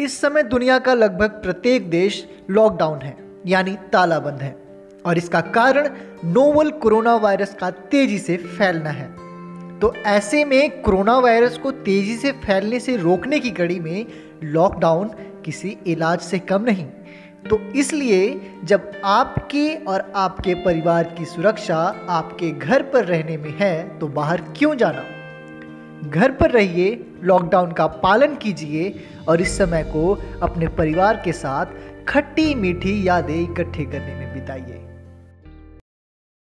इस समय दुनिया का लगभग प्रत्येक देश लॉकडाउन है, यानी तालाबंद है। और इसका कारण नोवल कोरोना वायरस का तेज़ी से फैलना है। तो ऐसे में कोरोना वायरस को तेज़ी से फैलने से रोकने की कड़ी में लॉकडाउन किसी इलाज से कम नहीं। तो इसलिए जब आपके और आपके परिवार की सुरक्षा आपके घर पर रहने में है तो बाहर क्यों जाना? घर पर रहिए लॉकडाउन का पालन कीजिए और इस समय को अपने परिवार के साथ खट्टी मीठी यादें इकट्ठे करने में बिताइए।